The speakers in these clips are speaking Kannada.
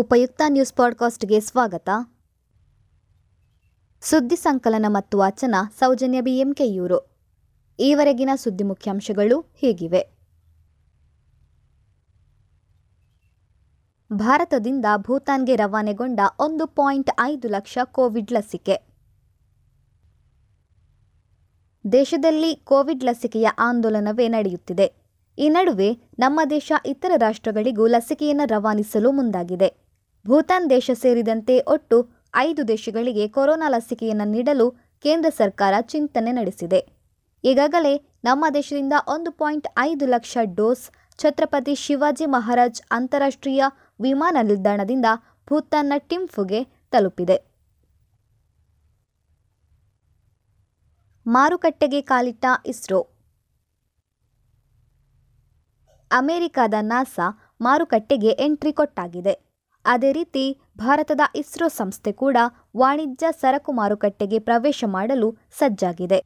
ಉಪಯುಕ್ತ ನ್ಯೂಸ್ ಪಾಡ್ಕಾಸ್ಟ್ಗೆ ಸ್ವಾಗತ. ಸುದ್ದಿ ಸಂಕಲನ ಮತ್ತು ವಾಚನ, ಸೌಜನ್ಯ ಬಿಎಂಕೆಯೂರು. ಈವರೆಗಿನ ಸುದ್ದಿ ಮುಖ್ಯಾಂಶಗಳು ಹೀಗಿವೆ. ಭಾರತದಿಂದ ಭೂತಾನ್ಗೆ ರವಾನೆಗೊಂಡ ಒಂದು ಪಾಯಿಂಟ್ ಐದು ಲಕ್ಷ ಕೋವಿಡ್ ಲಸಿಕೆ. ದೇಶದಲ್ಲಿ ಕೋವಿಡ್ ಲಸಿಕೆಯ ಆಂದೋಲನವೇ ನಡೆಯುತ್ತಿದೆ. ಈ ನಡುವೆ ನಮ್ಮ ದೇಶ ಇತರ ರಾಷ್ಟ್ರಗಳಿಗೂ ಲಸಿಕೆಯನ್ನು ರವಾನಿಸಲು ಮುಂದಾಗಿದೆ. ಭೂತಾನ್ ದೇಶ ಸೇರಿದಂತೆ ಒಟ್ಟು ಐದು ದೇಶಗಳಿಗೆ ಕೊರೋನಾ ಲಸಿಕೆಯನ್ನು ನೀಡಲು ಕೇಂದ್ರ ಸರ್ಕಾರ ಚಿಂತನೆ ನಡೆಸಿದೆ. ಈಗಾಗಲೇ ನಮ್ಮ ದೇಶದಿಂದ ಒಂದು ಪಾಯಿಂಟ್ ಐದು ಲಕ್ಷ ಡೋಸ್ ಛತ್ರಪತಿ ಶಿವಾಜಿ ಮಹಾರಾಜ್ ಅಂತಾರಾಷ್ಟ್ರೀಯ ವಿಮಾನ ನಿಲ್ದಾಣದಿಂದ ಭೂತಾನ್ನ ಟಿಂಫುಗೆ ತಲುಪಿದೆ. ಮಾರುಕಟ್ಟೆಗೆ ಕಾಲಿಟ್ಟ ಇಸ್ರೋ. ಅಮೆರಿಕದ ನಾಸಾ ಮಾರುಕಟ್ಟೆಗೆ ಎಂಟ್ರಿ ಕೊಟ್ಟಾಗಿದೆ. ಅದೇ ರೀತಿ ಭಾರತದ ಇಸ್ರೋ ಸಂಸ್ಥೆ ಕೂಡ ವಾಣಿಜ್ಯ ಸರಕು ಮಾರುಕಟ್ಟೆಗೆ ಪ್ರವೇಶ ಮಾಡಲು ಸಜ್ಜಾಗಿದೆ.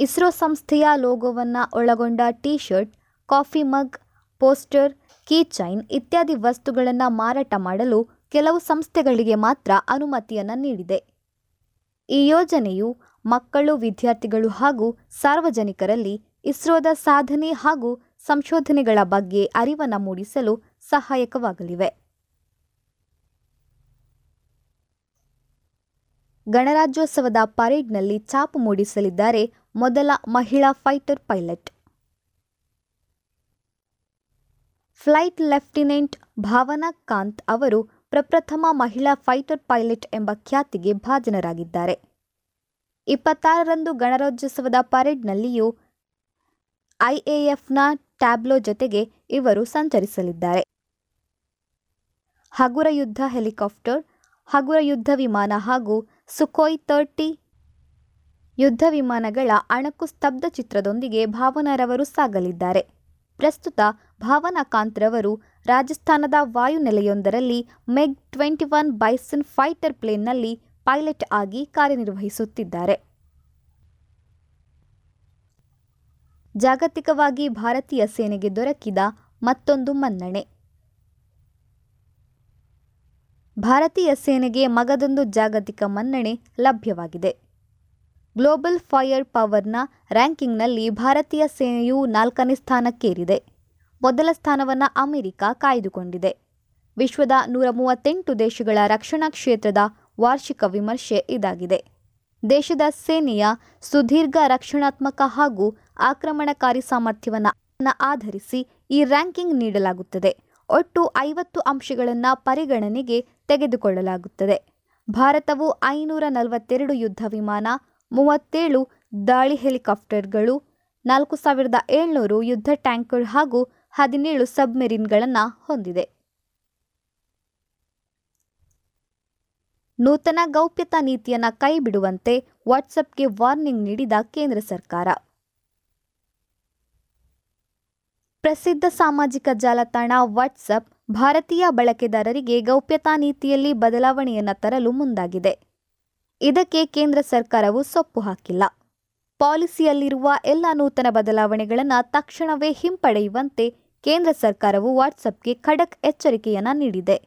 ಇಸ್ರೋ ಸಂಸ್ಥೆಯ ಲೋಗೋವನ್ನು ಒಳಗೊಂಡ T shirt coffee mug, poster, key chain ಇತ್ಯಾದಿ ವಸ್ತುಗಳನ್ನು ಮಾರಾಟ ಮಾಡಲು ಕೆಲವು ಸಂಸ್ಥೆಗಳಿಗೆ ಮಾತ್ರ ಅನುಮತಿಯನ್ನು ನೀಡಿದೆ. ಈ ಯೋಜನೆಯು ಮಕ್ಕಳು, ವಿದ್ಯಾರ್ಥಿಗಳು ಹಾಗೂ ಸಾರ್ವಜನಿಕರಲ್ಲಿ ಇಸ್ರೋದ ಸಾಧನೆ ಹಾಗೂ ಸಂಶೋಧನೆಗಳ ಬಗ್ಗೆ ಅರಿವನ್ನು ಮೂಡಿಸಲು ಸಹಾಯಕವಾಗಲಿವೆ. ಗಣರಾಜ್ಯೋತ್ಸವದ ಪರೇಡ್ನಲ್ಲಿ ಚಾಪು ಮೂಡಿಸಲಿದ್ದಾರೆ ಮೊದಲ ಮಹಿಳಾ fighter pilot. Flight lieutenant Bhawana Kanth ಅವರು ಪ್ರಪ್ರಥಮ ಮಹಿಳಾ ಫೈಟರ್ ಪೈಲಟ್ ಎಂಬ ಖ್ಯಾತಿಗೆ ಭಾಜನರಾಗಿದ್ದಾರೆ. ಇಪ್ಪತ್ತಾರರಂದು ಗಣರಾಜ್ಯೋತ್ಸವದ ಪರೇಡ್ನಲ್ಲಿಯೂ ಐಎಎಫ್ನ ಟ್ಯಾಬ್ಲೋ ಜೊತೆಗೆ ಇವರು ಸಂಚರಿಸಲಿದ್ದಾರೆ. ಹಗುರ ಯುದ್ಧ ಹೆಲಿಕಾಪ್ಟರ್, ಹಗುರ ಯುದ್ಧ ವಿಮಾನ ಹಾಗೂ ಸುಖೋಯ್ ತರ್ಟಿ ಯುದ್ಧ ವಿಮಾನಗಳ ಅಣಕು ಸ್ತಬ್ಧ ಚಿತ್ರದೊಂದಿಗೆ ಭಾವನಾರವರು ಸಾಗಲಿದ್ದಾರೆ. ಪ್ರಸ್ತುತ ಭಾವನಾ ಕಾಂತ್ರವರು ರಾಜಸ್ಥಾನದ ವಾಯುನೆಲೆಯೊಂದರಲ್ಲಿ MiG twenty one Bison fighter ಪ್ಲೇನ್ನಲ್ಲಿ pilot ಆಗಿ ಕಾರ್ಯನಿರ್ವಹಿಸುತ್ತಿದ್ದಾರೆ. ಜಾಗತಿಕವಾಗಿ ಭಾರತೀಯ ಸೇನೆಗೆ ದೊರಕಿದ ಮತ್ತೊಂದು ಮನ್ನಣೆ. ಭಾರತೀಯ ಸೇನೆಗೆ ಮಗದೊಂದು ಜಾಗತಿಕ ಮನ್ನಣೆ ಲಭ್ಯವಾಗಿದೆ. ಗ್ಲೋಬಲ್ ಫೈರ್ ಪವರ್ನ ರ್ಯಾಂಕಿಂಗ್ನಲ್ಲಿ ಭಾರತೀಯ ಸೇನೆಯು ನಾಲ್ಕನೇ ಸ್ಥಾನಕ್ಕೇರಿದೆ. ಮೊದಲ ಸ್ಥಾನವನ್ನು ಅಮೆರಿಕ ಕಾಯ್ದುಕೊಂಡಿದೆ. ವಿಶ್ವದ ನೂರ ಮೂವತ್ತೆಂಟು ದೇಶಗಳ ರಕ್ಷಣಾ ಕ್ಷೇತ್ರದ ವಾರ್ಷಿಕ ವಿಮರ್ಶೆ ಇದಾಗಿದೆ. ದೇಶದ ಸೇನೆಯ ಸುದೀರ್ಘ ರಕ್ಷಣಾತ್ಮಕ ಹಾಗೂ ಆಕ್ರಮಣಕಾರಿ ಸಾಮರ್ಥ್ಯವನ್ನು ಆಧರಿಸಿ ಈ ರ್ಯಾಂಕಿಂಗ್ ನೀಡಲಾಗುತ್ತದೆ. ಒಟ್ಟು ಐವತ್ತು ಅಂಶಗಳನ್ನು ಪರಿಗಣನೆಗೆ ತೆಗೆದುಕೊಳ್ಳಲಾಗುತ್ತದೆ. ಭಾರತವು ಐನೂರ ನಲವತ್ತೆರಡು ಯುದ್ಧ ವಿಮಾನ, ಮೂವತ್ತೇಳು ದಾಳಿ ಹೆಲಿಕಾಪ್ಟರ್ಗಳು, ನಾಲ್ಕು ಸಾವಿರದ ಏಳ್ನೂರು ಯುದ್ಧ ಟ್ಯಾಂಕರ್ ಹಾಗೂ ಹದಿನೇಳು ಸಬ್ಮೆರಿನ್ಗಳನ್ನು ಹೊಂದಿದೆ. ನೂತನ ಗೌಪ್ಯತಾ ನೀತಿಯನ್ನು ಕೈಬಿಡುವಂತೆ ವಾಟ್ಸಪ್ಗೆ ವಾರ್ನಿಂಗ್ ನೀಡಿದ ಕೇಂದ್ರ ಸರ್ಕಾರ. ಪ್ರಸಿದ್ಧ ಸಾಮಾಜಿಕ ಜಾಲತಾಣ ವಾಟ್ಸಪ್ ಭಾರತೀಯ ಬಳಕೆದಾರರಿಗೆ ಗೌಪ್ಯತಾ ನೀತಿಯಲ್ಲಿ ಬದಲಾವಣೆಯನ್ನು ತರಲು ಮುಂದಾಗಿದೆ. ಇದಕ್ಕೆ ಕೇಂದ್ರ ಸರ್ಕಾರವು ಸೊಪ್ಪು ಹಾಕಿಲ್ಲ. ಪಾಲಿಸಿಯಲ್ಲಿರುವ ಎಲ್ಲ ನೂತನ ಬದಲಾವಣೆಗಳನ್ನು ತಕ್ಷಣವೇ ಹಿಂಪಡೆಯುವಂತೆ ಕೇಂದ್ರ ಸರ್ಕಾರವು ವಾಟ್ಸಪ್ಗೆ ಖಡಕ್ ಎಚ್ಚರಿಕೆಯನ್ನು ನೀಡಿದೆ.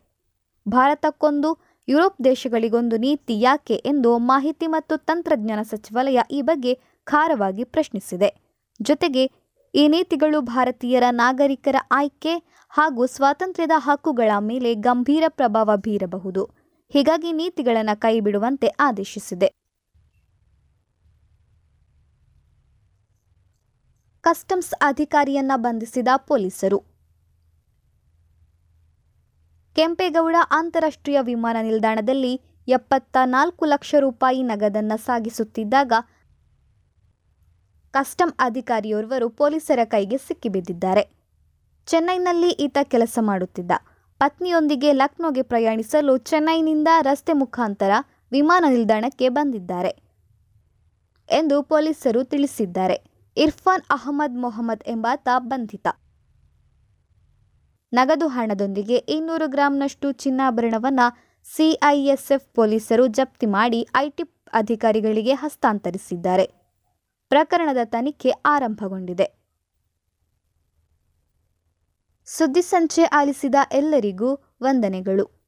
ಭಾರತಕ್ಕೊಂದು ಯುರೋಪ್ ದೇಶಗಳಿಗೊಂದು ನೀತಿ ಯಾಕೆ ಎಂದು ಮಾಹಿತಿ ಮತ್ತು ತಂತ್ರಜ್ಞಾನ ಸಚಿವಾಲಯ ಈ ಬಗ್ಗೆ ಖಾರವಾಗಿ ಪ್ರಶ್ನಿಸಿದೆ. ಜೊತೆಗೆ, ಈ ನೀತಿಗಳು ಭಾರತೀಯರ ನಾಗರಿಕರ ಆಯ್ಕೆ ಹಾಗೂ ಸ್ವಾತಂತ್ರ್ಯದ ಹಕ್ಕುಗಳ ಮೇಲೆ ಗಂಭೀರ ಪ್ರಭಾವ ಬೀರಬಹುದು. ಹೀಗಾಗಿ ನೀತಿಗಳನ್ನು ಕೈಬಿಡುವಂತೆ ಆದೇಶಿಸಿದೆ. ಕಸ್ಟಮ್ಸ್ ಅಧಿಕಾರಿಯನ್ನ ಬಂಧಿಸಿದ ಪೊಲೀಸರು. ಕೆಂಪೇಗೌಡ ಅಂತಾರಾಷ್ಟ್ರೀಯ ವಿಮಾನ ನಿಲ್ದಾಣದಲ್ಲಿ ಎಪ್ಪತ್ತ ನಾಲ್ಕು ಲಕ್ಷ ರೂಪಾಯಿ ನಗದನ್ನು ಸಾಗಿಸುತ್ತಿದ್ದಾಗ ಕಸ್ಟಮ್ ಅಧಿಕಾರಿಯೋರ್ವರು ಪೊಲೀಸರ ಕೈಗೆ ಸಿಕ್ಕಿಬಿದ್ದಿದ್ದಾರೆ. ಚೆನ್ನೈನಲ್ಲಿ ಈತ ಕೆಲಸ ಮಾಡುತ್ತಿದ್ದ. ಪತ್ನಿಯೊಂದಿಗೆ ಲಕ್ನೋಗೆ ಪ್ರಯಾಣಿಸಲು ಚೆನ್ನೈನಿಂದ ರಸ್ತೆ ಮುಖಾಂತರ ವಿಮಾನ ನಿಲ್ದಾಣಕ್ಕೆ ಬಂದಿದ್ದಾರೆ ಎಂದು ಪೊಲೀಸರು ತಿಳಿಸಿದ್ದಾರೆ. ಇರ್ಫಾನ್ ಅಹಮದ್ ಮೊಹಮ್ಮದ್ ಎಂಬಾತ ಬಂಧಿತ. ನಗದು ಹಣದೊಂದಿಗೆ ಇನ್ನೂರು ಗ್ರಾಂನಷ್ಟು ಚಿನ್ನಾಭರಣವನ್ನು ಸಿಐಎಸ್ಎಫ್ ಪೊಲೀಸರು ಜಪ್ತಿ ಮಾಡಿ ಐಟಿ ಅಧಿಕಾರಿಗಳಿಗೆ ಹಸ್ತಾಂತರಿಸಿದ್ದಾರೆ. ಪ್ರಕರಣದ ತನಿಖೆ ಆರಂಭಗೊಂಡಿದೆ. ಸುದ್ದಿ ಸಂಚೆ ಆಲಿಸಿದ ಎಲ್ಲರಿಗೂ ವಂದನೆಗಳು.